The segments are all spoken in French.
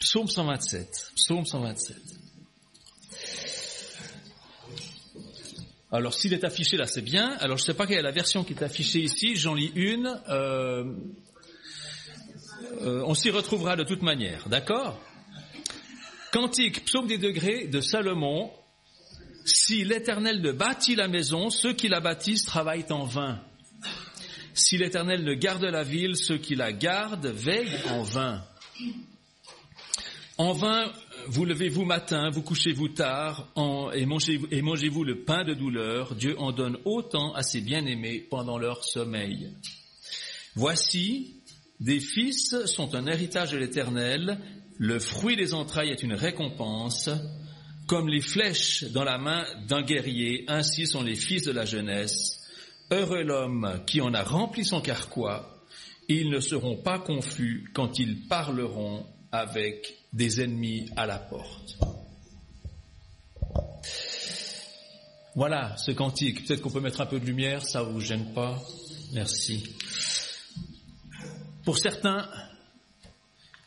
Psaume 127. Psaume 127. Alors s'il est affiché là, c'est bien. Alors je ne sais pas quelle est la version qui est affichée ici. J'en lis une. Euh, euh, on s'y retrouvera de toute manière, d'accord? Cantique, psaume des degrés de Salomon. Si l'Éternel ne bâtit la maison, ceux qui la bâtissent travaillent en vain. Si l'Éternel ne garde la ville, ceux qui la gardent veillent en vain. En vain, vous levez-vous matin, vous couchez-vous tard, et mangez-vous le pain de douleur. Dieu en donne autant à ses bien-aimés pendant leur sommeil. Voici, des fils sont un héritage de l'Éternel, le fruit des entrailles est une récompense, comme les flèches dans la main d'un guerrier, ainsi sont les fils de la jeunesse. Heureux l'homme qui en a rempli son carquois, ils ne seront pas confus quand ils parleront avec des ennemis à la porte. Voilà ce cantique. Peut-être qu'on peut mettre un peu de lumière, ça vous gêne pas? Merci. Pour certains,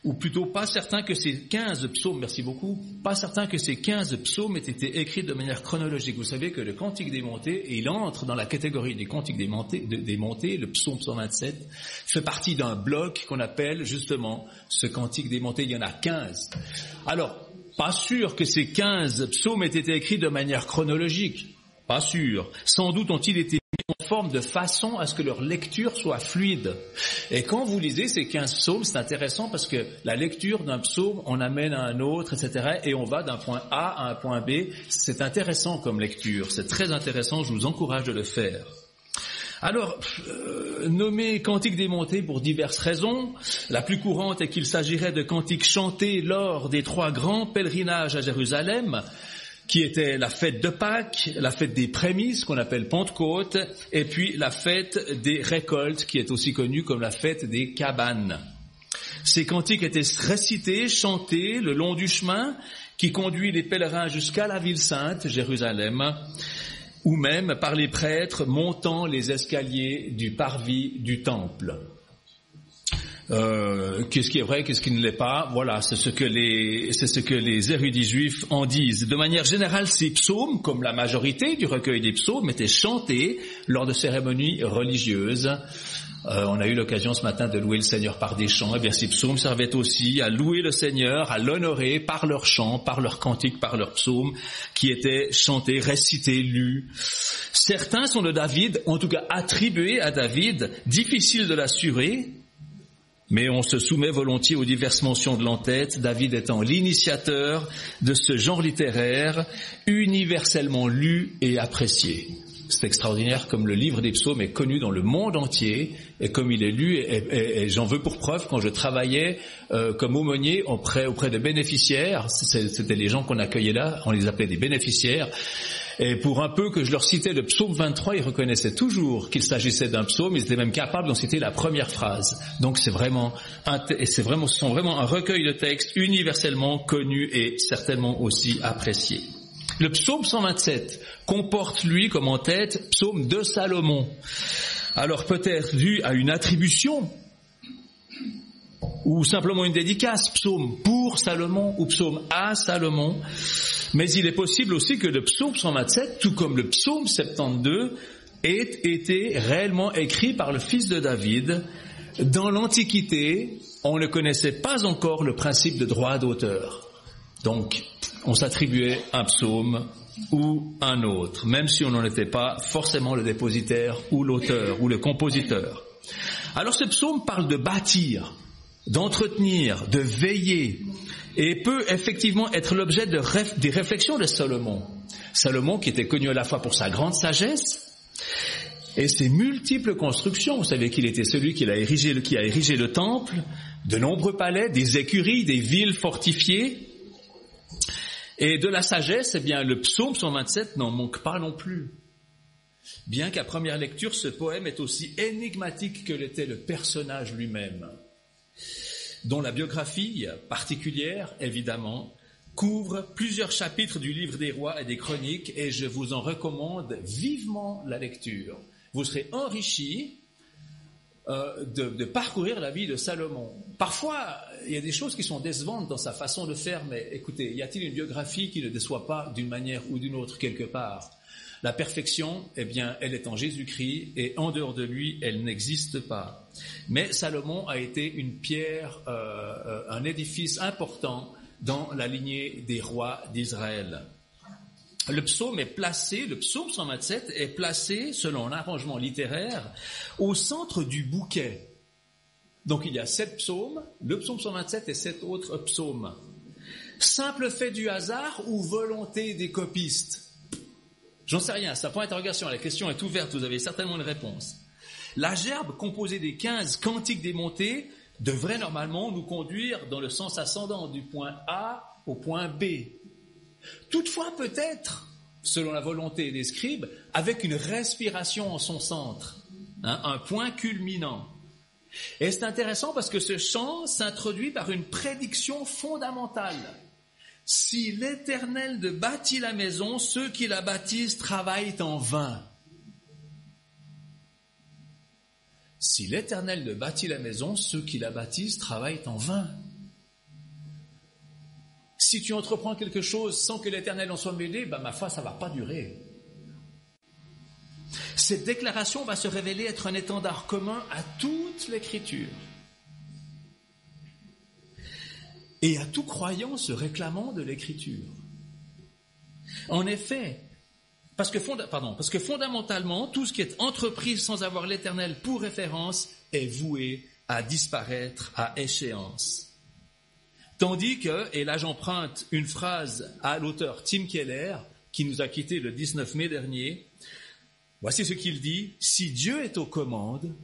ou plutôt pas certain que ces 15 psaumes, merci beaucoup, pas certain que ces 15 psaumes aient été écrits de manière chronologique. Vous savez que le cantique des montées, il entre dans la catégorie des cantiques des montées, le psaume 127, fait partie d'un bloc qu'on appelle justement ce cantique des il y en a 15. Alors, pas sûr que ces 15 psaumes aient été écrits de manière chronologique, pas sûr. Sans doute ont-ils été de façon à ce que leur lecture soit fluide. Et quand vous lisez ces 15 psaumes, c'est intéressant parce que la lecture d'un psaume, on amène à un autre, etc. Et on va d'un point A à un point B. C'est intéressant comme lecture. C'est très intéressant. Je vous encourage de le faire. Alors, euh, nommé cantique des montées pour diverses raisons. La plus courante est qu'il s'agirait de cantiques chantés lors des trois grands pèlerinages à Jérusalem, qui était la fête de Pâques, la fête des prémices qu'on appelle Pentecôte, et puis la fête des récoltes qui est aussi connue comme la fête des cabanes. Ces cantiques étaient récités, chantés le long du chemin qui conduit les pèlerins jusqu'à la ville sainte, Jérusalem, ou même par les prêtres montant les escaliers du parvis du temple. Euh, qu'est-ce qui est vrai, qu'est-ce qui ne l'est pas? Voilà, c'est ce que les, c'est ce que les érudits juifs en disent. De manière générale, ces psaumes, comme la majorité du recueil des psaumes, étaient chantés lors de cérémonies religieuses. Euh, on a eu l'occasion ce matin de louer le Seigneur par des chants. Eh bien, ces psaumes servaient aussi à louer le Seigneur, à l'honorer par leurs chants, par leurs cantiques, par leurs psaumes, qui étaient chantés, récités, lus. Certains sont de David, en tout cas attribués à David, difficile de l'assurer, mais on se soumet volontiers aux diverses mentions de l'entête, David étant l'initiateur de ce genre littéraire universellement lu et apprécié. C'est extraordinaire comme le livre des psaumes est connu dans le monde entier et comme il est lu et, j'en veux pour preuve quand je travaillais euh, comme aumônier auprès, auprès des bénéficiaires, c'était les gens qu'on accueillait là, on les appelait des bénéficiaires, et pour un peu que je leur citais le psaume 23, ils reconnaissaient toujours qu'il s'agissait d'un psaume, ils étaient même capables d'en citer la première phrase. Donc c'est vraiment, c'est vraiment, ce sont vraiment un recueil de textes universellement connus et certainement aussi appréciés. Le psaume 127 comporte, lui, comme en tête, psaume de Salomon. Alors peut-être dû à une attribution ou simplement une dédicace, psaume pour Salomon ou psaume à Salomon. Mais il est possible aussi que le psaume 127, tout comme le psaume 72, ait été réellement écrit par le fils de David. Dans l'Antiquité, on ne connaissait pas encore le principe de droit d'auteur. Donc, on s'attribuait un psaume ou un autre, même si on n'en était pas forcément le dépositaire ou l'auteur ou le compositeur. Alors ce psaume parle de bâtir, d'entretenir, de veiller, et peut effectivement être l'objet de des réflexions de Salomon. Salomon qui était connu à la fois pour sa grande sagesse et ses multiples constructions. Vous savez qu'il était celui qui a, érigé, qui a érigé le temple, de nombreux palais, des écuries, des villes fortifiées. Et de la sagesse, eh bien, le psaume 127 n'en manque pas non plus. Bien qu'à première lecture, ce poème est aussi énigmatique que l'était le personnage lui-même dont la biographie particulière, évidemment, couvre plusieurs chapitres du livre des rois et des chroniques et je vous en recommande vivement la lecture. Vous serez enrichi euh, de, parcourir la vie de Salomon. Parfois, il y a des choses qui sont décevantes dans sa façon de faire, mais écoutez, y a-t-il une biographie qui ne déçoit pas d'une manière ou d'une autre quelque part? La perfection, eh bien, elle est en Jésus-Christ et en dehors de lui, elle n'existe pas. Mais Salomon a été une pierre, euh, euh, un édifice important dans la lignée des rois d'Israël. Le psaume est placé, le psaume 127 est placé, selon l'arrangement littéraire, au centre du bouquet. Donc il y a sept psaumes, le psaume 127 et sept autres psaumes. Simple fait du hasard ou volonté des copistes? J'en sais rien, c'est un point d'interrogation, la question est ouverte, vous avez certainement une réponse. La gerbe composée des 15 cantiques démontés devrait normalement nous conduire dans le sens ascendant du point A au point B. Toutefois, peut-être, selon la volonté des scribes, avec une respiration en son centre, hein, un point culminant. Et c'est intéressant parce que ce chant s'introduit par une prédiction fondamentale. Si l'Éternel de bâtit la maison, ceux qui la bâtissent travaillent en vain. Si l'Éternel de bâtit la maison, ceux qui la bâtissent travaillent en vain. Si tu entreprends quelque chose sans que l'Éternel en soit mêlé, ben ma foi, ça va pas durer. Cette déclaration va se révéler être un étendard commun à toute l'Écriture et à tout croyant se réclamant de l'Écriture. En effet, parce que, fondamentalement, tout ce qui est entrepris sans avoir l'Éternel pour référence est voué à disparaître à échéance. Tandis que, et là j'emprunte une phrase à l'auteur Tim Keller, qui nous a quittés le 19 mai dernier, voici ce qu'il dit, si Dieu est aux commandes,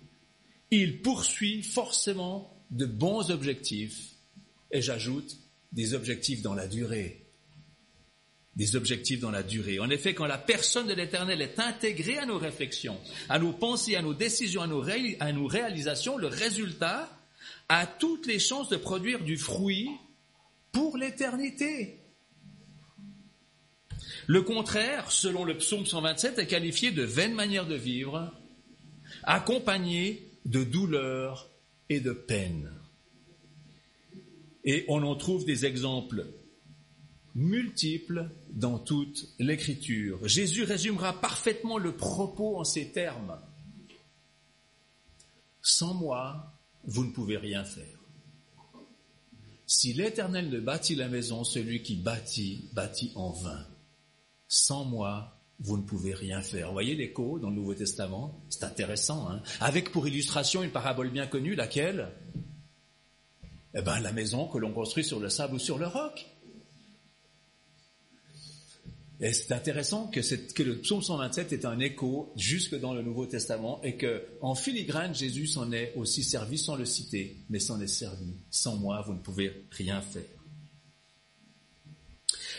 il poursuit forcément de bons objectifs, et j'ajoute des objectifs dans la durée. Des objectifs dans la durée. En effet, quand la personne de l'Éternel est intégrée à nos réflexions, à nos pensées, à nos décisions, à nos, réalisations, le résultat a toutes les chances de produire du fruit pour l'éternité. Le contraire, selon le psaume 127, est qualifié de vaine manière de vivre, accompagné de douleur et de peine. Et on en trouve des exemples multiples dans toute l'écriture. Jésus résumera parfaitement le propos en ces termes. Sans moi, vous ne pouvez rien faire. Si l'Éternel ne bâtit la maison, celui qui bâtit, bâtit en vain. Sans moi, vous ne pouvez rien faire. Vous voyez l'écho dans le Nouveau Testament? C'est intéressant. Hein? Avec pour illustration une parabole bien connue, laquelle? Eh bien, la maison que l'on construit sur le sable ou sur le roc. Et c'est intéressant que, que, le psaume 127 est un écho jusque dans le Nouveau Testament et que, en filigrane, Jésus s'en est aussi servi sans le citer, mais s'en est servi. Sans moi, vous ne pouvez rien faire.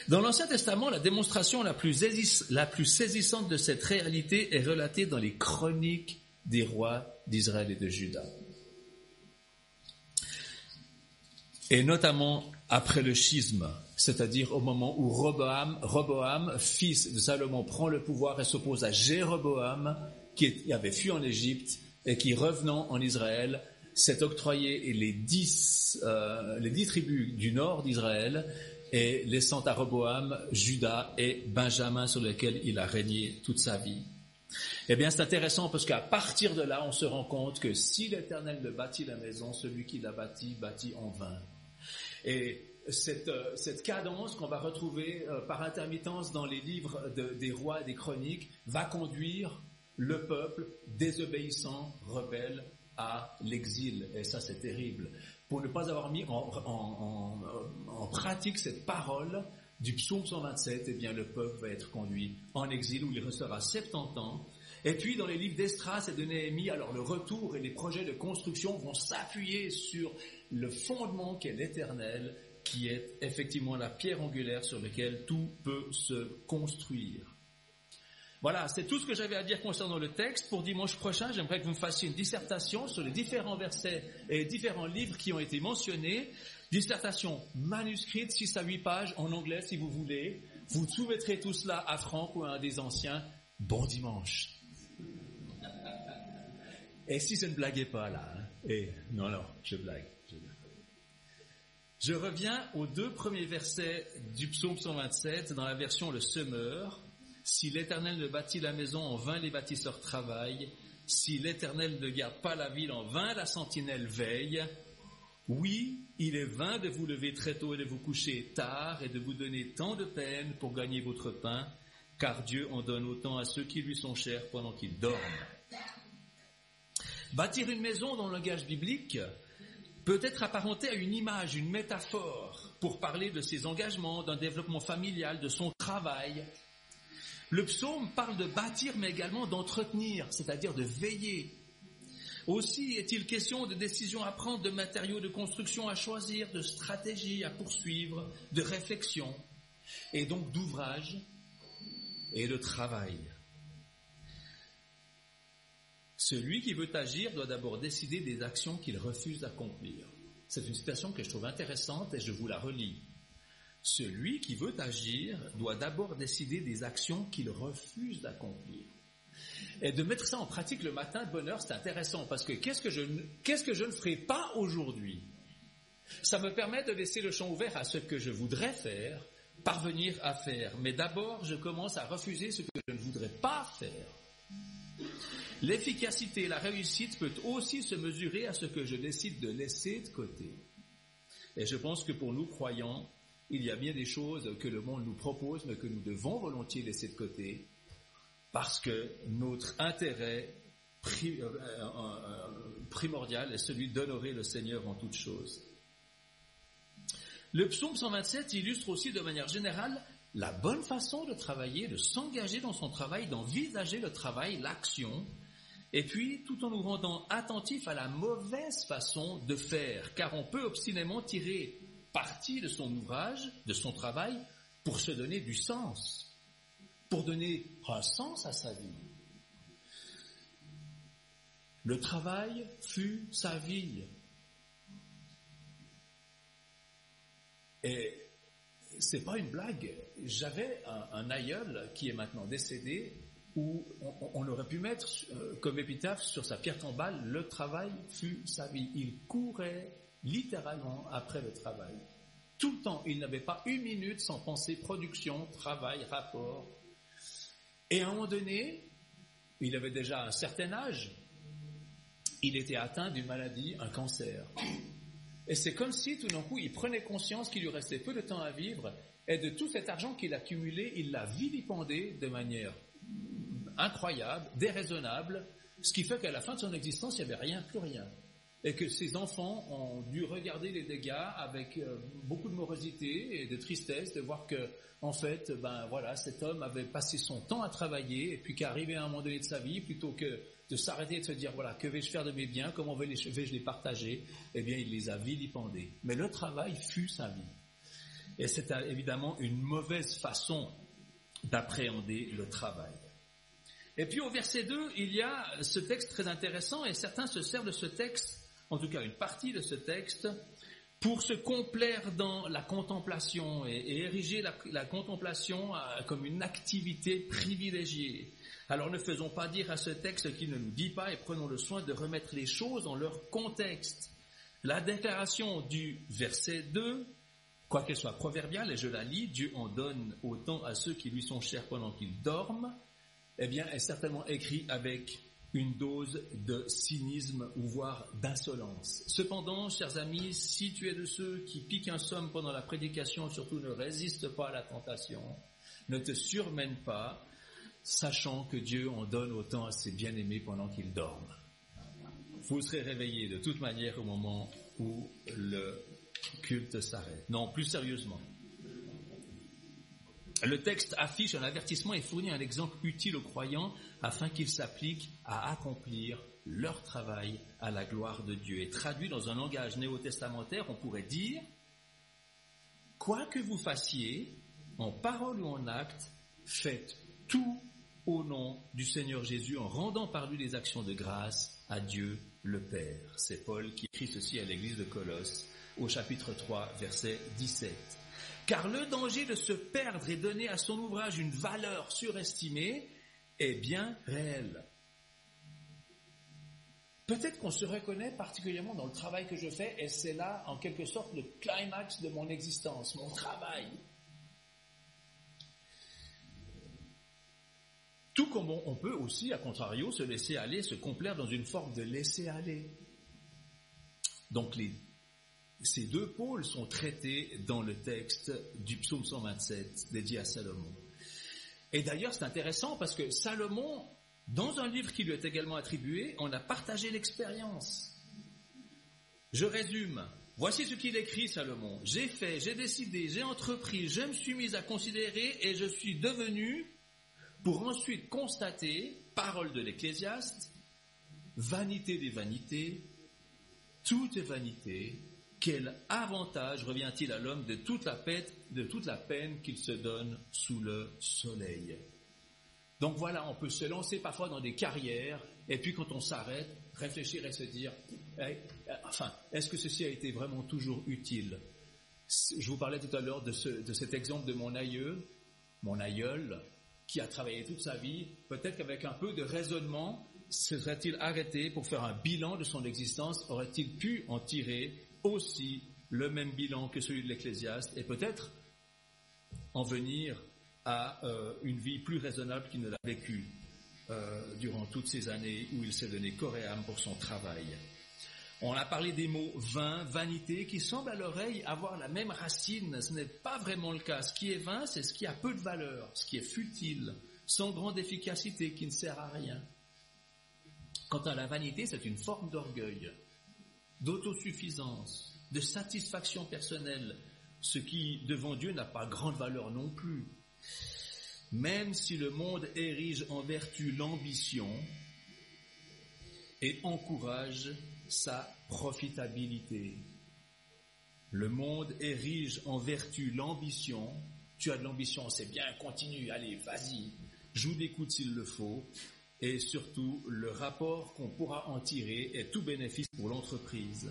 Dans l'Ancien Testament, la démonstration la plus, la plus saisissante de cette réalité est relatée dans les chroniques des rois d'Israël et de Juda. Et notamment après le schisme, c'est-à-dire au moment où Roboam, fils de Salomon, prend le pouvoir et s'oppose à Jéroboam, qui avait fui en Égypte et qui, revenant en Israël, s'est octroyé les dix, euh, les dix tribus du nord d'Israël et laissant à Roboam Judas et Benjamin sur lesquels il a régné toute sa vie. Eh bien, c'est intéressant parce qu'à partir de là, on se rend compte que si l'Éternel ne bâtit la maison, celui qui l'a bâti bâtit en vain. Et cette, euh, cette cadence qu'on va retrouver euh, par intermittence dans les livres des rois et des chroniques va conduire le peuple désobéissant, rebelle, à l'exil. Et ça, c'est terrible. Pour ne pas avoir mis en, en, pratique cette parole du psaume 127, eh bien, le peuple va être conduit en exil où il restera 70 ans. Et puis, dans les livres d'Estras et de Néhémie, alors le retour et les projets de construction vont s'appuyer sur le fondement qu'est l'éternel qui est effectivement la pierre angulaire sur laquelle tout peut se construire. Voilà, c'est tout ce que j'avais à dire concernant le texte. Pour dimanche prochain, j'aimerais que vous me fassiez une dissertation sur les différents versets et les différents livres qui ont été mentionnés. Dissertation manuscrite, 6 à 8 pages, en anglais si vous voulez. Vous soumettrez tout cela à Franck ou à un des anciens. Bon dimanche. Et si je ne blaguais pas là hein, Et non, non. Je, blague. Je reviens aux deux premiers versets du psaume 127 dans la version Le Semeur. Si l'Éternel ne bâtit la maison, en vain les bâtisseurs travaillent. Si l'Éternel ne garde pas la ville, en vain la sentinelle veille. Oui, il est vain de vous lever très tôt et de vous coucher tard et de vous donner tant de peine pour gagner votre pain, car Dieu en donne autant à ceux qui lui sont chers pendant qu'ils dorment. Bâtir une maison dans le langage biblique peut être apparenté à une image, une métaphore, pour parler de ses engagements, d'un développement familial, de son travail. Le psaume parle de bâtir, mais également d'entretenir, c'est-à-dire de veiller, aussi est-il question de décisions à prendre, de matériaux de construction à choisir, de stratégies à poursuivre, de réflexion, et donc d'ouvrage et de travail. Celui qui veut agir doit d'abord décider des actions qu'il refuse d'accomplir. C'est une citation que je trouve intéressante et je vous la relis. Celui qui veut agir doit d'abord décider des actions qu'il refuse d'accomplir. Et de mettre ça en pratique le matin de bonne heure, c'est intéressant parce que qu'est-ce que je, qu'est-ce que je ne ferai pas aujourd'hui? Ça me permet de laisser le champ ouvert à ce que je voudrais faire, parvenir à faire. Mais d'abord, je commence à refuser ce que je ne voudrais pas faire. L'efficacité, la réussite peut aussi se mesurer à ce que je décide de laisser de côté. Et je pense que pour nous croyants, il y a bien des choses que le monde nous propose, mais que nous devons volontiers laisser de côté, parce que notre intérêt euh, euh, euh, primordial est celui d'honorer le Seigneur en toutes choses. Le psaume 127 illustre aussi de manière générale la bonne façon de travailler, de s'engager dans son travail, d'envisager le travail, l'action, et puis tout en nous rendant attentifs à la mauvaise façon de faire, car on peut obstinément tirer parti de son ouvrage, de son travail, pour se donner du sens pour donner un sens à sa vie. Le travail fut sa vie. Et c'est pas une blague. J'avais un, aïeul qui est maintenant décédé où on, aurait pu mettre euh, comme épitaphe sur sa pierre tombale le travail fut sa vie. Il courait littéralement après le travail. Tout le temps, il n'avait pas une minute sans penser production, travail, rapport, et à un moment donné, il avait déjà un certain âge, il était atteint d'une maladie, un cancer. Et c'est comme si tout d'un coup, il prenait conscience qu'il lui restait peu de temps à vivre, et de tout cet argent qu'il accumulait, il l'a vilipendé de manière incroyable, déraisonnable, ce qui fait qu'à la fin de son existence, il n'y avait rien, plus rien. Et que ses enfants ont dû regarder les dégâts avec euh, beaucoup de morosité et de tristesse de voir que en fait ben voilà cet homme avait passé son temps à travailler et puis qu'arrivé à un moment donné de sa vie plutôt que de s'arrêter et de se dire voilà que vais-je faire de mes biens comment vais-je les partager eh bien il les a vilipendés. Mais le travail fut sa vie. Et c'est évidemment une mauvaise façon d'appréhender le travail et puis au verset 2, il y a ce texte très intéressant et certains se servent de ce texte en tout cas une partie de ce texte, pour se complaire dans la contemplation et, ériger la, contemplation euh, comme une activité privilégiée. Alors ne faisons pas dire à ce texte qu'il ne nous dit pas et prenons le soin de remettre les choses dans leur contexte. La déclaration du verset 2, quoiqu'elle soit proverbiale, et je la lis, Dieu en donne autant à ceux qui lui sont chers pendant qu'ils dorment, eh bien, est certainement écrit avec une dose de cynisme ou voire d'insolence. Cependant, chers amis, si tu es de ceux qui piquent un somme pendant la prédication, surtout ne résiste pas à la tentation, ne te surmène pas, sachant que Dieu en donne autant à ses bien-aimés pendant qu'ils dorment. Vous serez réveillés de toute manière au moment où le culte s'arrête. Non, plus sérieusement. Le texte affiche un avertissement et fournit un exemple utile aux croyants afin qu'ils s'appliquent à accomplir leur travail à la gloire de Dieu. Et traduit dans un langage néo-testamentaire, on pourrait dire, quoi que vous fassiez, en parole ou en acte, faites tout au nom du Seigneur Jésus en rendant par lui les actions de grâce à Dieu le Père. C'est Paul qui écrit ceci à l'église de Colosse au chapitre 3 verset 17. Car le danger de se perdre et donner à son ouvrage une valeur surestimée est bien réel. Peut-être qu'on se reconnaît particulièrement dans le travail que je fais et c'est là, en quelque sorte, le climax de mon existence, mon travail. Tout comme on peut aussi, à contrario, se laisser aller, se complaire dans une forme de laisser aller. Donc les, ces deux pôles sont traités dans le texte du psaume 127 dédié à Salomon. Et d'ailleurs, c'est intéressant parce que Salomon, dans un livre qui lui est également attribué, on a partagé l'expérience. Je résume. Voici ce qu'il écrit, Salomon. J'ai fait, j'ai décidé, j'ai entrepris, je me suis mis à considérer et je suis devenu pour ensuite constater, parole de l'Ecclésiaste, vanité des vanités, tout est vanité, quel avantage revient-il à l'homme de toute la peine, de toute la peine qu'il se donne sous le soleil? Donc voilà, on peut se lancer parfois dans des carrières, et puis quand on s'arrête, réfléchir et se dire, eh, enfin, est-ce que ceci a été vraiment toujours utile? Je vous parlais tout à l'heure de, cet exemple de mon aïeux, mon aïeul, qui a travaillé toute sa vie, peut-être qu'avec un peu de raisonnement, serait-il arrêté pour faire un bilan de son existence? Aurait-il pu en tirer aussi le même bilan que celui de l'Ecclésiaste et peut-être en venir à euh, une vie plus raisonnable qu'il ne l'a vécue euh, durant toutes ces années où il s'est donné corps et âme pour son travail on a parlé des mots vain, vanité, qui semblent à l'oreille avoir la même racine. Ce n'est pas vraiment le cas. Ce qui est vain, c'est ce qui a peu de valeur, ce qui est futile, sans grande efficacité, qui ne sert à rien. Quant à la vanité, c'est une forme d'orgueil, d'autosuffisance, de satisfaction personnelle, ce qui, devant Dieu, n'a pas grande valeur non plus. Même si le monde érige en vertu l'ambition et encourage sa profitabilité. Le monde érige en vertu l'ambition. Tu as de l'ambition, c'est bien, continue, allez, vas-y, joue des coups s'il le faut. Et surtout, le rapport qu'on pourra en tirer est tout bénéfice pour l'entreprise.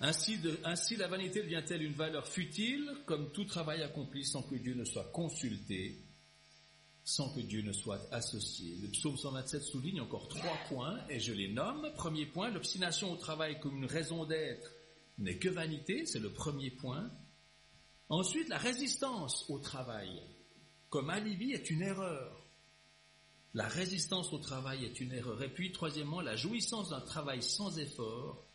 Ainsi, la vanité devient-elle une valeur futile, comme tout travail accompli sans que Dieu ne soit consulté sans que Dieu ne soit associé. Le psaume 127 souligne encore trois points et je les nomme. Premier point, l'obstination au travail comme une raison d'être n'est que vanité, c'est le premier point. Ensuite, la résistance au travail comme alibi est une erreur. La résistance au travail est une erreur. Et puis, troisièmement, la jouissance d'un travail sans effort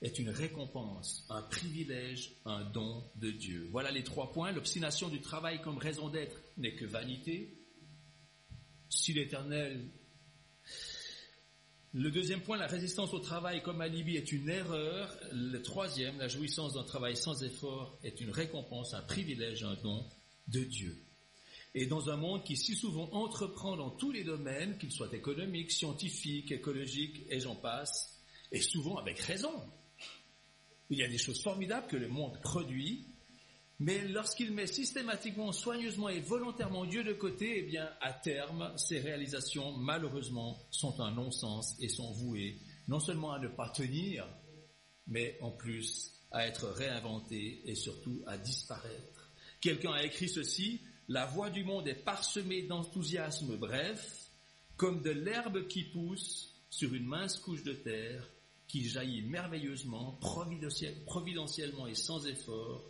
est une récompense, un privilège, un don de Dieu. Voilà les trois points. L'obstination du travail comme raison d'être n'est que vanité si l'Éternel. Le deuxième point, la résistance au travail comme alibi est une erreur. Le troisième, la jouissance d'un travail sans effort est une récompense, un privilège, un don de Dieu. Et dans un monde qui si souvent entreprend dans tous les domaines, qu'ils soient économiques, scientifiques, écologiques, et j'en passe, et souvent avec raison. Il y a des choses formidables que le monde produit, mais lorsqu'il met systématiquement, soigneusement et volontairement Dieu de côté, eh bien, à terme, ces réalisations, malheureusement, sont un non-sens et sont vouées non seulement à ne pas tenir, mais en plus à être réinventées et surtout à disparaître. Quelqu'un a écrit ceci, la voix du monde est parsemée d'enthousiasme bref, comme de l'herbe qui pousse sur une mince couche de terre, qui jaillit merveilleusement, providentiellement et sans effort,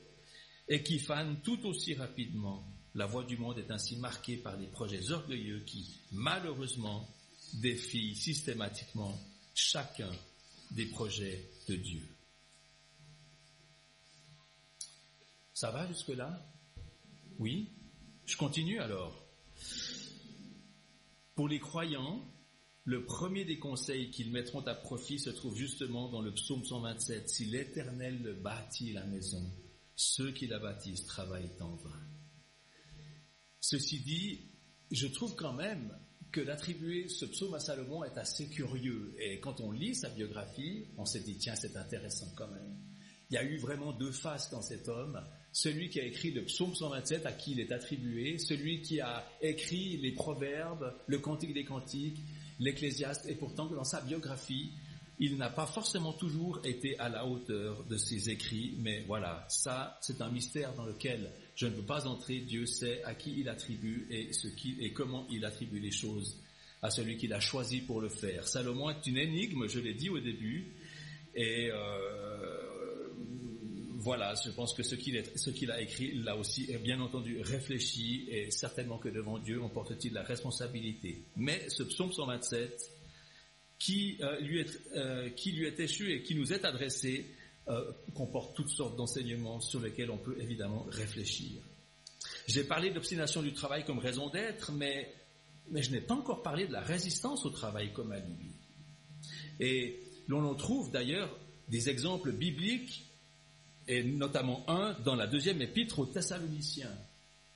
et qui fane tout aussi rapidement. La voix du monde est ainsi marquée par des projets orgueilleux qui, malheureusement, défient systématiquement chacun des projets de Dieu. Ça va jusque-là? Oui? Je continue alors. Pour les croyants, le premier des conseils qu'ils mettront à profit se trouve justement dans le psaume 127. Si l'Éternel bâtit la maison, ceux qui la baptisent travaillent en vain. Ceci dit, je trouve quand même que d'attribuer ce psaume à Salomon est assez curieux. Et quand on lit sa biographie, on s'est dit, tiens, c'est intéressant quand même. Il y a eu vraiment deux faces dans cet homme. Celui qui a écrit le psaume 127, à qui il est attribué, celui qui a écrit les proverbes, le cantique des cantiques, l'ecclésiaste, et pourtant dans sa biographie, il n'a pas forcément toujours été à la hauteur de ses écrits, mais voilà, ça, c'est un mystère dans lequel je ne peux pas entrer. Dieu sait à qui il attribue et ce qui et comment il attribue les choses à celui qu'il a choisi pour le faire. Salomon est une énigme, je l'ai dit au début, et euh, voilà, je pense que ce qu'il a écrit, l'a aussi bien entendu réfléchi, et certainement que devant Dieu, on porte-t-il la responsabilité. Mais ce psaume 127, qui, euh, lui est, euh, qui lui est échu et qui nous est adressé, comporte toutes sortes d'enseignements sur lesquels on peut évidemment réfléchir. J'ai parlé d'obstination du travail comme raison d'être, mais, mais je n'ai pas encore parlé de la résistance au travail comme alibi. Et l'on en trouve d'ailleurs des exemples bibliques, et notamment un dans la deuxième épître aux Thessaloniciens,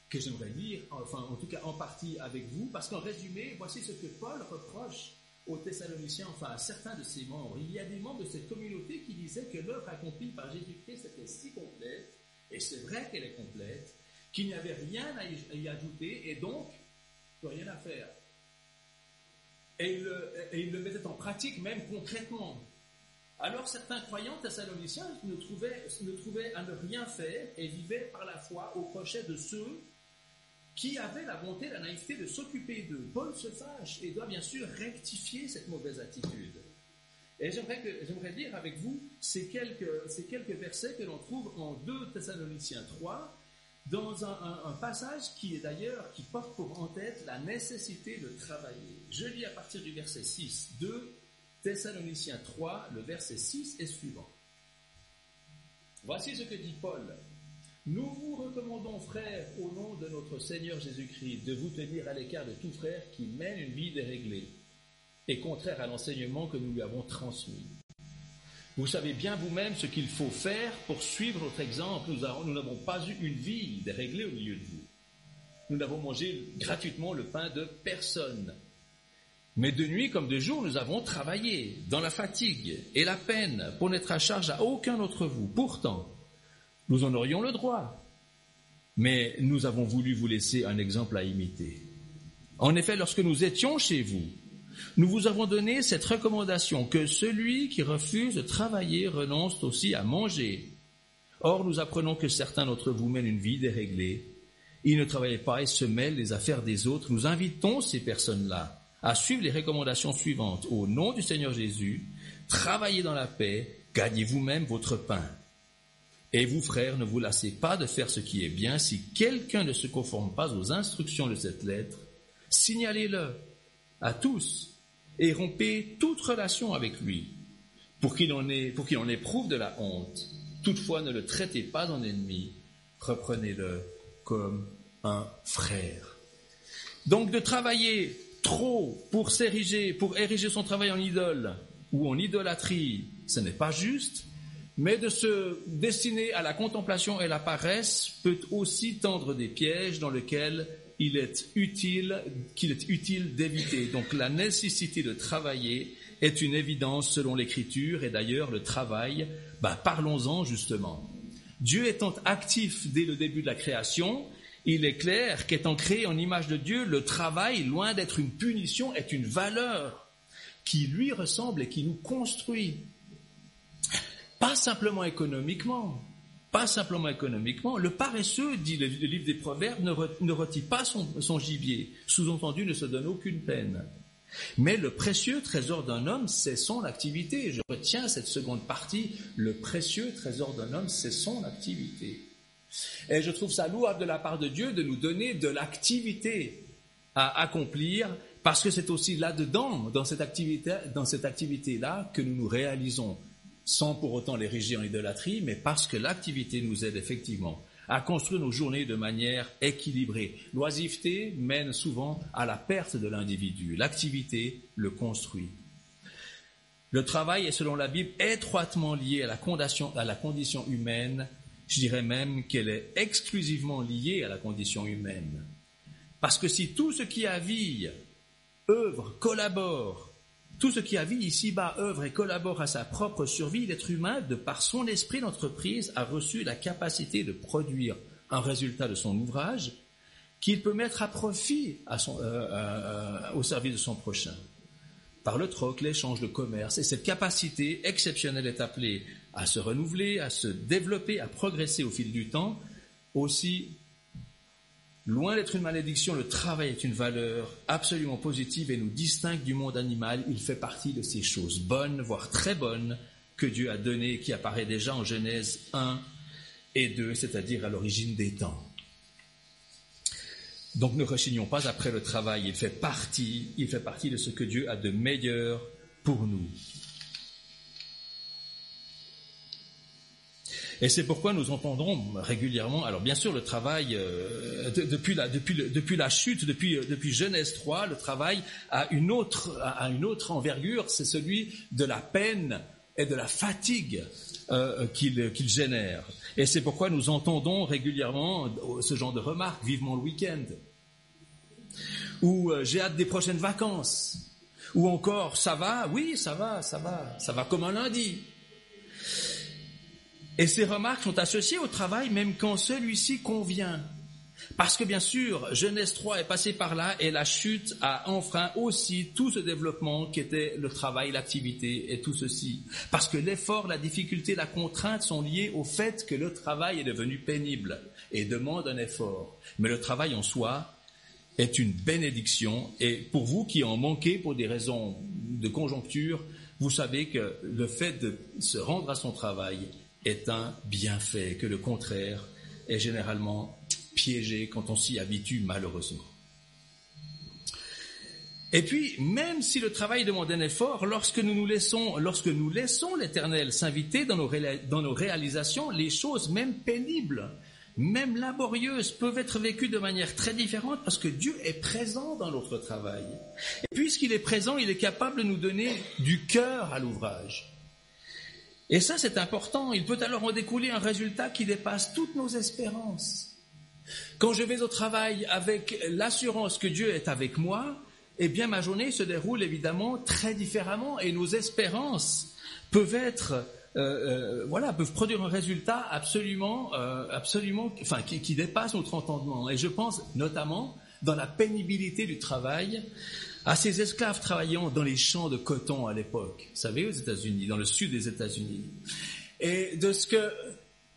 que j'aimerais lire, en tout cas en partie avec vous, parce qu'en résumé, voici ce que Paul reproche aux Thessaloniciens, enfin à certains de ses membres. Il y a des membres de cette communauté qui disaient que l'œuvre accomplie par Jésus-Christ était si complète, et c'est vrai qu'elle est complète, qu'il n'y avait rien à y ajouter et donc plus rien à faire. Et il, le, mettait en pratique même concrètement. Alors certains croyants thessaloniciens ne trouvaient, ne trouvaient à ne rien faire et vivaient par la foi au crochet de ceux qui avaient la bonté, la naïveté de s'occuper d'eux. Paul se fâche et doit bien sûr rectifier cette mauvaise attitude. Et j'aimerais, lire avec vous ces quelques, quelques versets que l'on trouve en 2 Thessaloniciens 3, dans un, passage qui est d'ailleurs, qui porte pour en tête la nécessité de travailler. Je lis à partir du verset 6, 2 Thessaloniciens 3, le verset 6 est suivant. Voici ce que dit Paul. Nous vous recommandons, frères, au nom de notre Seigneur Jésus-Christ, de vous tenir à l'écart de tout frère qui mène une vie déréglée et contraire à l'enseignement que nous lui avons transmis. Vous savez bien vous-même ce qu'il faut faire pour suivre notre exemple. Nous n'avons pas eu une vie déréglée au milieu de vous. Nous n'avons mangé gratuitement le pain de personne. Mais de nuit comme de jour, nous avons travaillé dans la fatigue et la peine pour n'être à charge à aucun d'entre vous. Pourtant, nous en aurions le droit. Mais nous avons voulu vous laisser un exemple à imiter. En effet, lorsque nous étions chez vous, nous vous avons donné cette recommandation que celui qui refuse de travailler renonce aussi à manger. Or, nous apprenons que certains d'entre vous mènent une vie déréglée. Ils ne travaillent pas et se mêlent des affaires des autres. Nous invitons ces personnes-là à suivre les recommandations suivantes. Au nom du Seigneur Jésus, travaillez dans la paix, gagnez vous-même votre pain. Et vous, frères, ne vous lassez pas de faire ce qui est bien. Si quelqu'un ne se conforme pas aux instructions de cette lettre, signalez-le à tous et rompez toute relation avec lui pour qu'il en, ait, pour qu'il en éprouve de la honte. Toutefois, ne le traitez pas en ennemi, reprenez-le comme un frère. Donc de travailler trop pour s'ériger, pour ériger son travail en idole ou en idolâtrie, ce n'est pas juste, mais de se destiner à la contemplation et la paresse peut aussi tendre des pièges dans lesquels il est utile, qu'il est utile d'éviter. Donc la nécessité de travailler est une évidence selon l'écriture et d'ailleurs le travail, bah, parlons-en justement. Dieu étant actif dès le début de la création, il est clair qu'étant créé en image de Dieu, le travail, loin d'être une punition, est une valeur qui lui ressemble et qui nous construit. Pas simplement économiquement, pas simplement économiquement. Le paresseux, dit le, livre des Proverbes, ne, retire pas son, gibier, sous-entendu ne se donne aucune peine. Mais le précieux trésor d'un homme, c'est son activité. Je retiens cette seconde partie, le précieux trésor d'un homme, c'est son activité. Et je trouve ça louable de la part de Dieu de nous donner de l'activité à accomplir, parce que c'est aussi là-dedans, dans cette activité-là, que nous nous réalisons sans pour autant l'ériger en idolâtrie, mais parce que l'activité nous aide effectivement à construire nos journées de manière équilibrée. L'oisiveté mène souvent à la perte de l'individu. L'activité le construit. Le travail est, selon la Bible, étroitement lié à la condition humaine. Je dirais même qu'elle est exclusivement liée à la condition humaine. Parce que si tout ce qui a vie, œuvre, collabore tout ce qui a vie ici-bas œuvre et collabore à sa propre survie, l'être humain, de par son esprit d'entreprise, a reçu la capacité de produire un résultat de son ouvrage qu'il peut mettre à profit euh, euh, au service de son prochain. Par le troc, l'échange, le commerce. Et cette capacité exceptionnelle est appelée à se renouveler, à se développer, à progresser au fil du temps, aussi Loin d'être une malédiction, le travail est une valeur absolument positive et nous distingue du monde animal. Il fait partie de ces choses bonnes, voire très bonnes, que Dieu a données, qui apparaît déjà en Genèse 1 et 2, c'est-à-dire à, l'origine des temps. Donc ne rechignons pas après le travail, il fait partie, il fait partie de ce que Dieu a de meilleur pour nous. Et c'est pourquoi nous entendons régulièrement, alors bien sûr le travail, euh, depuis, la, chute, depuis, euh, Genèse 3, le travail a une autre, envergure, c'est celui de la peine et de la fatigue euh, qu'il génère. Et c'est pourquoi nous entendons régulièrement ce genre de remarques, vivement le week-end, ou j'ai hâte des prochaines vacances, ou encore ça va, oui ça va, ça va, ça va comme un lundi. Et ces remarques sont associées au travail même quand celui-ci convient. Parce que bien sûr, Genèse 3 est passé par là et la chute a enfreint aussi tout ce développement qui était le travail, l'activité et tout ceci. Parce que l'effort, la difficulté, la contrainte sont liés au fait que le travail est devenu pénible et demande un effort. Mais le travail en soi est une bénédiction et pour vous qui en manquez pour des raisons de conjoncture, vous savez que le fait de se rendre à son travail est un bienfait, que le contraire est généralement piégé quand on s'y habitue malheureusement. Et puis, même si le travail demande un effort, lorsque nous nous laissons, lorsque nous laissons l'Éternel s'inviter dans nos, dans nos réalisations, les choses même pénibles, même laborieuses, peuvent être vécues de manière très différente parce que Dieu est présent dans notre travail. Et puisqu'il est présent, il est capable de nous donner du cœur à l'ouvrage. Et ça, c'est important. Il peut alors en découler un résultat qui dépasse toutes nos espérances. Quand je vais au travail avec l'assurance que Dieu est avec moi, eh bien ma journée se déroule évidemment très différemment et nos espérances peuvent être euh, euh, voilà, peuvent produire un résultat absolument, euh, absolument, enfin, qui, qui, dépasse notre entendement. Et je pense notamment dans la pénibilité du travail, à ces esclaves travaillant dans les champs de coton à l'époque, vous savez, aux États-Unis, dans le sud des États-Unis, et de ce que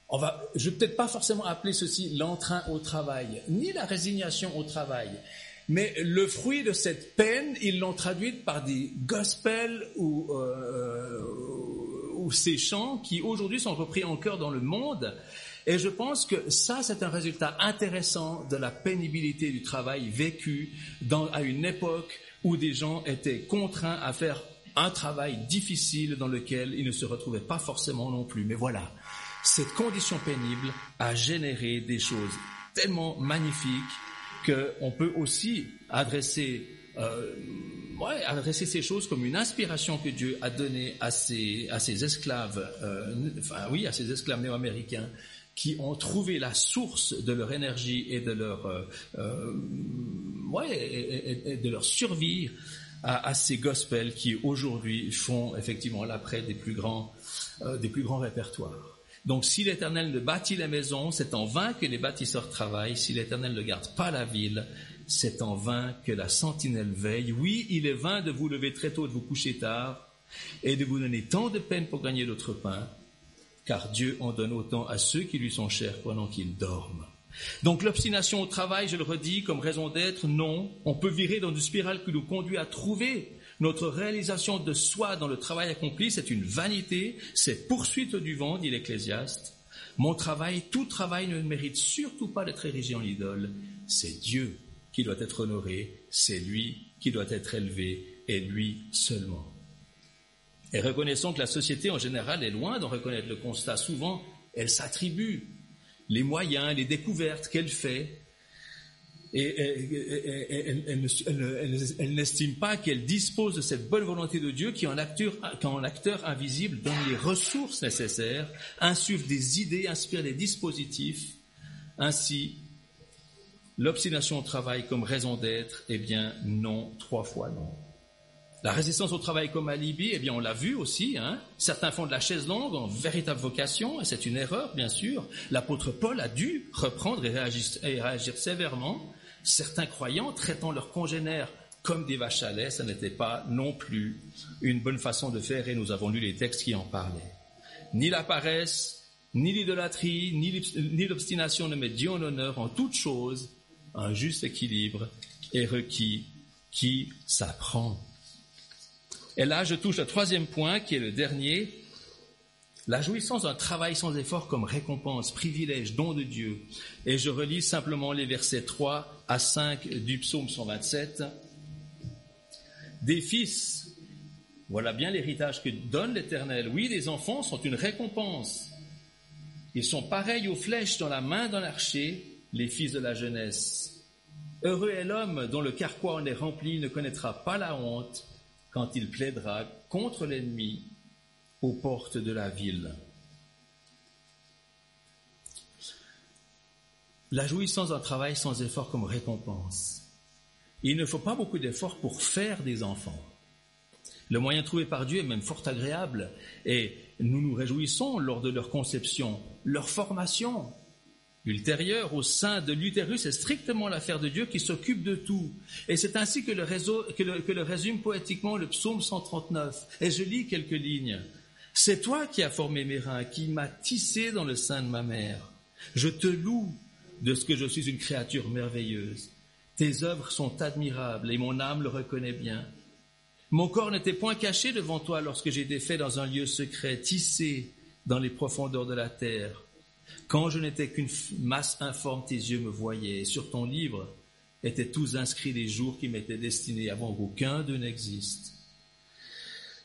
on va, je vais peut-être pas forcément appeler ceci l'entrain au travail, ni la résignation au travail, mais le fruit de cette peine, ils l'ont traduite par des gospels ou, euh, ou ces chants qui aujourd'hui sont repris encore dans le monde. Et je pense que ça, c'est un résultat intéressant de la pénibilité du travail vécu à une époque où des gens étaient contraints à faire un travail difficile dans lequel ils ne se retrouvaient pas forcément non plus. Mais voilà, cette condition pénible a généré des choses tellement magnifiques qu'on peut aussi adresser, euh, adresser ces choses comme une inspiration que Dieu a donnée à ses, ses esclaves, euh, enfin oui, à ces esclaves néo-américains qui ont trouvé la source de leur énergie et de leur, euh, euh ouais, et, de leur survie à, à ces gospels qui aujourd'hui font effectivement l'après des plus grands, euh, des plus grands répertoires. Donc si l'Éternel ne bâtit la maison, c'est en vain que les bâtisseurs travaillent. Si l'Éternel ne garde pas la ville, c'est en vain que la sentinelle veille. Oui, il est vain de vous lever très tôt, de vous coucher tard, et de vous donner tant de peine pour gagner votre pain car Dieu en donne autant à ceux qui lui sont chers pendant qu'ils dorment. Donc l'obstination au travail, je le redis, comme raison d'être, non. On peut virer dans une spirale qui nous conduit à trouver notre réalisation de soi dans le travail accompli. C'est une vanité, c'est poursuite du vent, dit l'Ecclésiaste. Mon travail, tout travail ne mérite surtout pas d'être érigé en idole. C'est Dieu qui doit être honoré, c'est lui qui doit être élevé, et lui seulement. Et reconnaissons que la société en général est loin d'en reconnaître le constat. Souvent, elle s'attribue les moyens, les découvertes qu'elle fait, et elle, n'estime pas qu'elle dispose de cette bonne volonté de Dieu qui, en acteur, invisible, donne les ressources nécessaires, insuffle des idées, inspire des dispositifs. Ainsi, l'obstination au travail comme raison d'être, eh bien, non, trois fois non. La résistance au travail comme alibi, eh bien, on l'a vu aussi. Hein. Certains font de la chaise longue en véritable vocation, et c'est une erreur, bien sûr. L'apôtre Paul a dû reprendre et réagir, sévèrement. Certains croyants traitant leurs congénères comme des vaches à lait, ça n'était pas non plus une bonne façon de faire, et nous avons lu les textes qui en parlaient. Ni la paresse, ni l'idolâtrie, ni l'obstination ne met Dieu en honneur en toute chose, un juste équilibre est requis qui s'apprend. Et là, je touche au troisième point, qui est le dernier. La jouissance d'un travail sans effort comme récompense, privilège, don de Dieu. Et je relis simplement les versets 3 à 5 du psaume 127. Des fils, voilà bien l'héritage que donne l'Éternel. Oui, les enfants sont une récompense. Ils sont pareils aux flèches dans la main d'un archer, les fils de la jeunesse. Heureux est l'homme dont le carquois en est rempli, ne connaîtra pas la honte quand il plaidera contre l'ennemi aux portes de la ville. La jouissance d'un travail sans effort comme récompense. Il ne faut pas beaucoup d'efforts pour faire des enfants. Le moyen trouvé par Dieu est même fort agréable et nous nous réjouissons lors de leur conception, leur formation, ultérieure au sein de l'utérus est strictement l'affaire de Dieu qui s'occupe de tout. Et c'est ainsi que le, résume poétiquement le psaume 139. Et je lis quelques lignes. C'est toi qui as formé mes reins, qui m'as tissé dans le sein de ma mère. Je te loue de ce que je suis une créature merveilleuse. Tes œuvres sont admirables et mon âme le reconnaît bien. Mon corps n'était point caché devant toi lorsque j'étais fait dans un lieu secret, tissé dans les profondeurs de la terre. Quand je n'étais qu'une masse informe, tes yeux me voyaient, sur ton livre étaient tous inscrits les jours qui m'étaient destinés avant qu'aucun d'eux n'existe.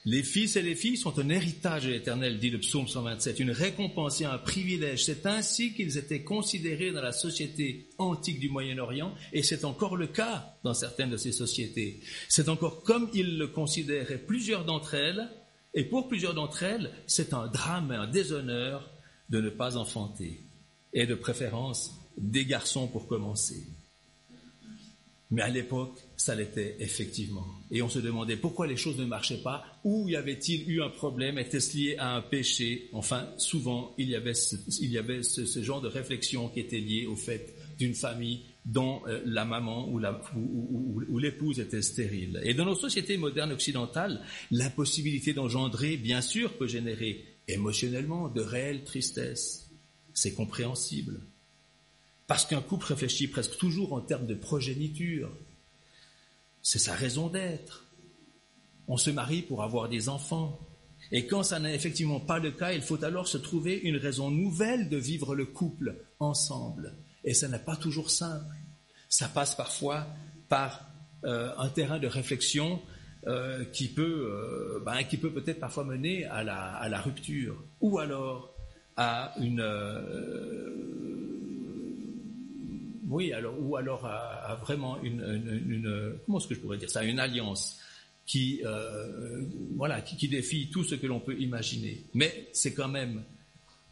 Les fils et les filles sont un héritage de l'Éternel, dit le psaume 127, une récompense et un privilège. C'est ainsi qu'ils étaient considérés dans la société antique du Moyen-Orient, et c'est encore le cas dans certaines de ces sociétés. C'est encore comme ils le considéraient plusieurs d'entre elles, et pour plusieurs d'entre elles, c'est un drame, un déshonneur de ne pas enfanter, et de préférence des garçons pour commencer. Mais à l'époque, ça l'était effectivement. Et on se demandait pourquoi les choses ne marchaient pas, où y avait-il eu un problème, était-ce lié à un péché? Enfin, souvent, il y avait, ce, genre de réflexion qui était lié au fait d'une famille dont euh, la maman ou, ou l'épouse était stérile. Et dans nos sociétés modernes occidentales, l'impossibilité d'engendrer, bien sûr, peut générer émotionnellement de réelle tristesse. C'est compréhensible. Parce qu'un couple réfléchit presque toujours en termes de progéniture. C'est sa raison d'être. On se marie pour avoir des enfants. Et quand ça n'est effectivement pas le cas, il faut alors se trouver une raison nouvelle de vivre le couple ensemble. Et ça n'est pas toujours simple. Ça passe parfois par euh, un terrain de réflexion euh, qui peut, euh, ben, qui peut peut-être parfois mener à la, rupture, ou alors à une, euh, oui, alors, ou alors à, vraiment une, comment est-ce que je pourrais dire ça, une alliance qui, voilà, qui, défie tout ce que l'on peut imaginer. Mais c'est quand même,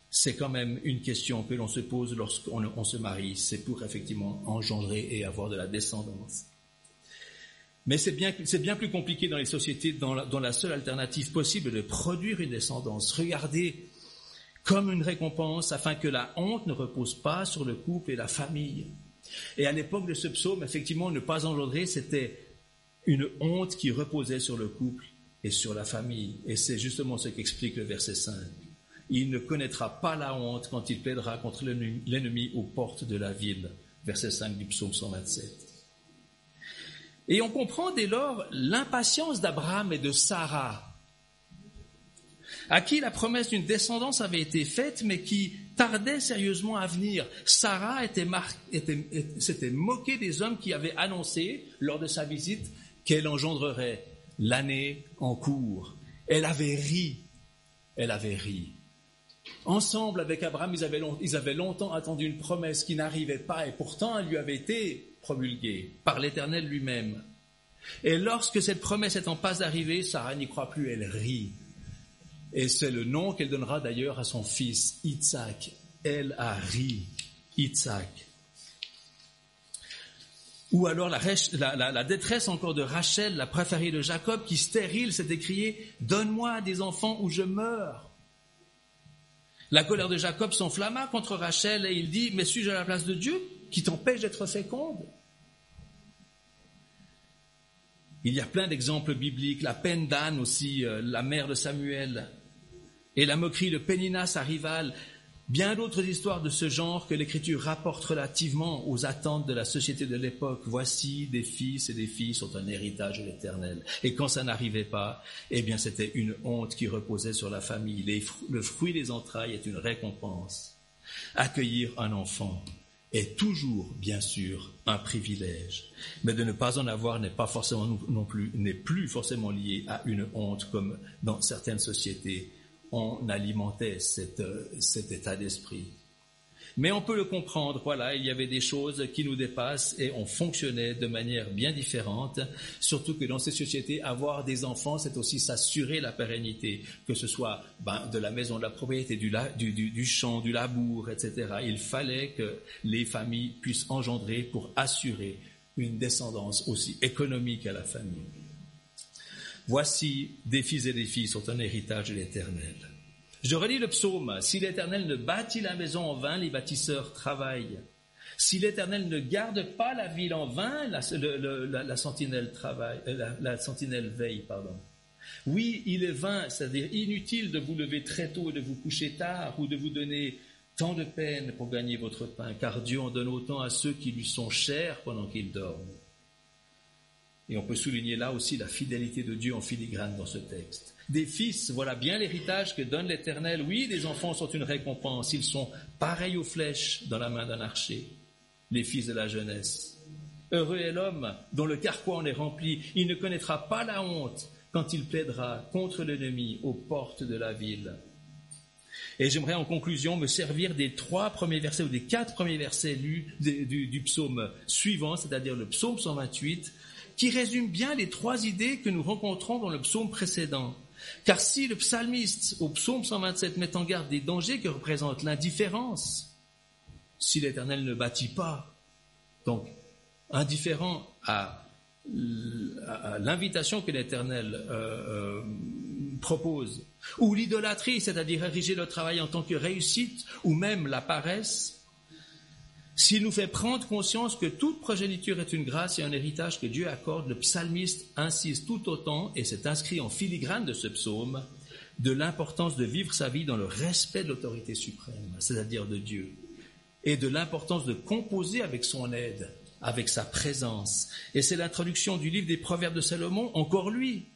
c'est quand même une question que l'on se pose lorsqu'on on se marie. C'est pour effectivement engendrer et avoir de la descendance. Mais c'est bien, bien, plus compliqué dans les sociétés dont la, la, seule alternative possible est de produire une descendance. Regardez comme une récompense afin que la honte ne repose pas sur le couple et la famille. Et à l'époque de ce psaume, effectivement, ne pas engendrer, c'était une honte qui reposait sur le couple et sur la famille. Et c'est justement ce qu'explique le verset 5. Il ne connaîtra pas la honte quand il plaidera contre l'ennemi aux portes de la ville. Verset 5 du psaume 127. Et on comprend dès lors l'impatience d'Abraham et de Sarah, à qui la promesse d'une descendance avait été faite, mais qui tardait sérieusement à venir. Sarah s'était moquée des hommes qui avaient annoncé, lors de sa visite, qu'elle engendrerait l'année en cours. Elle avait ri. Elle avait ri. Ensemble, avec Abraham, ils avaient, ils avaient longtemps attendu une promesse qui n'arrivait pas, et pourtant elle lui avait été promulguée par l'Éternel lui-même. Et lorsque cette promesse est en passe d'arriver, Sarah n'y croit plus, elle rit. Et c'est le nom qu'elle donnera d'ailleurs à son fils, Itzhak. Elle a ri, Itzhak. Ou alors la, la, détresse encore de Rachel, la préférée de Jacob, qui stérile s'est écriée Donne-moi des enfants ou je meurs. La colère de Jacob s'enflamma contre Rachel et il dit Mais suis-je à la place de Dieu? Qui t'empêche d'être féconde Il y a plein d'exemples bibliques, la peine d'Anne aussi, euh, la mère de Samuel, et la moquerie de Pénina, sa rivale. Bien d'autres histoires de ce genre que l'Écriture rapporte relativement aux attentes de la société de l'époque. Voici des fils et des filles sont un héritage de l'Éternel. Et quand ça n'arrivait pas, eh bien c'était une honte qui reposait sur la famille. le fruit des entrailles est une récompense. Accueillir un enfant est toujours, bien sûr, un privilège. Mais de ne pas en avoir n'est pas forcément non plus, n'est plus forcément lié à une honte comme dans certaines sociétés on alimentait euh, cet état d'esprit. Mais on peut le comprendre, voilà, il y avait des choses qui nous dépassent et on fonctionnait de manière bien différente, surtout que dans ces sociétés, avoir des enfants, c'est aussi s'assurer la pérennité, que ce soit ben, de la maison, de la propriété, du, du champ, du labour, etc. Il fallait que les familles puissent engendrer pour assurer une descendance aussi économique à la famille. Voici des fils et des filles sont un héritage de l'Éternel. Je relis le psaume. Si l'Éternel ne bâtit la maison en vain, les bâtisseurs travaillent. Si l'Éternel ne garde pas la ville en vain, la, sentinelle travaille, euh, la, sentinelle veille, pardon. Oui, il est vain, c'est-à-dire inutile de vous lever très tôt et de vous coucher tard ou de vous donner tant de peine pour gagner votre pain, car Dieu en donne autant à ceux qui lui sont chers pendant qu'ils dorment. Et on peut souligner là aussi la fidélité de Dieu en filigrane dans ce texte. Des fils, voilà bien l'héritage que donne l'Éternel. Oui, des enfants sont une récompense. Ils sont pareils aux flèches dans la main d'un archer, les fils de la jeunesse. Heureux est l'homme dont le carquois en est rempli. Il ne connaîtra pas la honte quand il plaidera contre l'ennemi aux portes de la ville. Et j'aimerais en conclusion me servir des trois premiers versets ou des quatre premiers versets lus du, du psaume suivant, c'est-à-dire le psaume 128, qui résume bien les trois idées que nous rencontrons dans le psaume précédent. Car si le psalmiste au psaume 127 met en garde des dangers que représente l'indifférence, si l'Éternel ne bâtit pas, donc indifférent à, l'invitation que l'Éternel euh, euh, propose, ou l'idolâtrie, c'est-à-dire ériger le travail en tant que réussite, ou même la paresse, s'il nous fait prendre conscience que toute progéniture est une grâce et un héritage que Dieu accorde, le psalmiste insiste tout autant, et c'est inscrit en filigrane de ce psaume, de l'importance de vivre sa vie dans le respect de l'autorité suprême, c'est-à-dire de Dieu, et de l'importance de composer avec son aide, avec sa présence. Et c'est l'introduction du livre des Proverbes de Salomon, encore lui,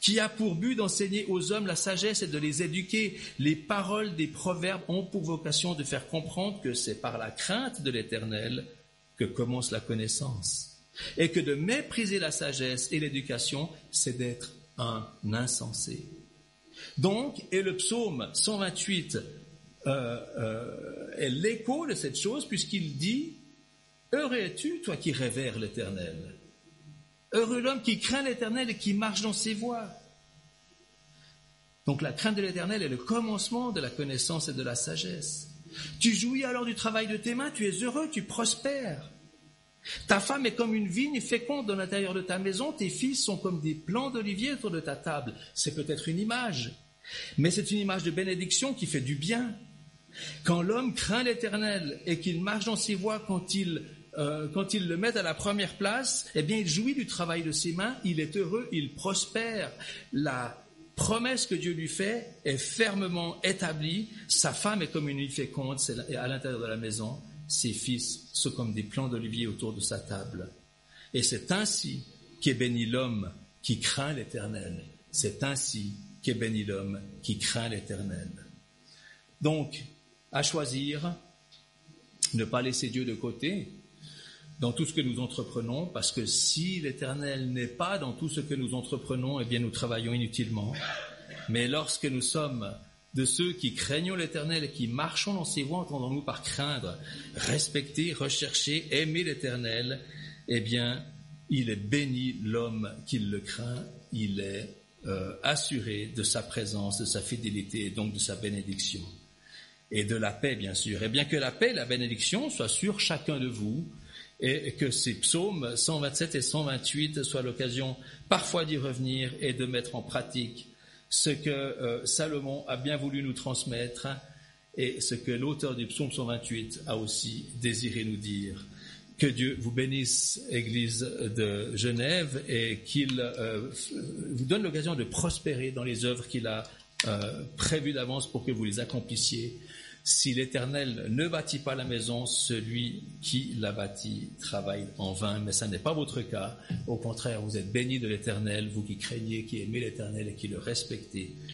qui a pour but d'enseigner aux hommes la sagesse et de les éduquer. Les paroles des proverbes ont pour vocation de faire comprendre que c'est par la crainte de l'Éternel que commence la connaissance. Et que de mépriser la sagesse et l'éducation, c'est d'être un insensé. Donc, et le psaume 128 euh, euh, est l'écho de cette chose, puisqu'il dit, Heureux es-tu, toi qui révères l'Éternel Heureux l'homme qui craint l'Éternel et qui marche dans ses voies. Donc la crainte de l'Éternel est le commencement de la connaissance et de la sagesse. Tu jouis alors du travail de tes mains, tu es heureux, tu prospères. Ta femme est comme une vigne féconde dans l'intérieur de ta maison, tes fils sont comme des plants d'olivier autour de ta table. C'est peut-être une image, mais c'est une image de bénédiction qui fait du bien. Quand l'homme craint l'Éternel et qu'il marche dans ses voies, quand il euh, quand il le met à la première place, eh bien, il jouit du travail de ses mains, il est heureux, il prospère. La promesse que Dieu lui fait est fermement établie. Sa femme est comme une féconde à l'intérieur de la maison. Ses fils sont comme des plants d'olivier autour de sa table. Et c'est ainsi qu'est béni l'homme qui craint l'Éternel. C'est ainsi qu'est béni l'homme qui craint l'Éternel. Donc, à choisir, ne pas laisser Dieu de côté, dans tout ce que nous entreprenons, parce que si l'Éternel n'est pas dans tout ce que nous entreprenons, eh bien nous travaillons inutilement. Mais lorsque nous sommes de ceux qui craignons l'Éternel et qui marchons dans ses voies, entendons-nous par craindre, respecter, rechercher, aimer l'Éternel, eh bien, il est béni l'homme qui le craint, il est euh, assuré de sa présence, de sa fidélité et donc de sa bénédiction. Et de la paix, bien sûr. Et bien que la paix et la bénédiction soient sur chacun de vous, et que ces psaumes 127 et 128 soient l'occasion parfois d'y revenir et de mettre en pratique ce que euh, Salomon a bien voulu nous transmettre et ce que l'auteur du psaume 128 a aussi désiré nous dire. Que Dieu vous bénisse, Église de Genève, et qu'il euh, vous donne l'occasion de prospérer dans les œuvres qu'il a euh, prévues d'avance pour que vous les accomplissiez Si l'Éternel ne bâtit pas la maison, celui qui la bâtit travaille en vain. Mais ça n'est pas votre cas. Au contraire, vous êtes bénis de l'Éternel, vous qui craignez, qui aimez l'Éternel et qui le respectez.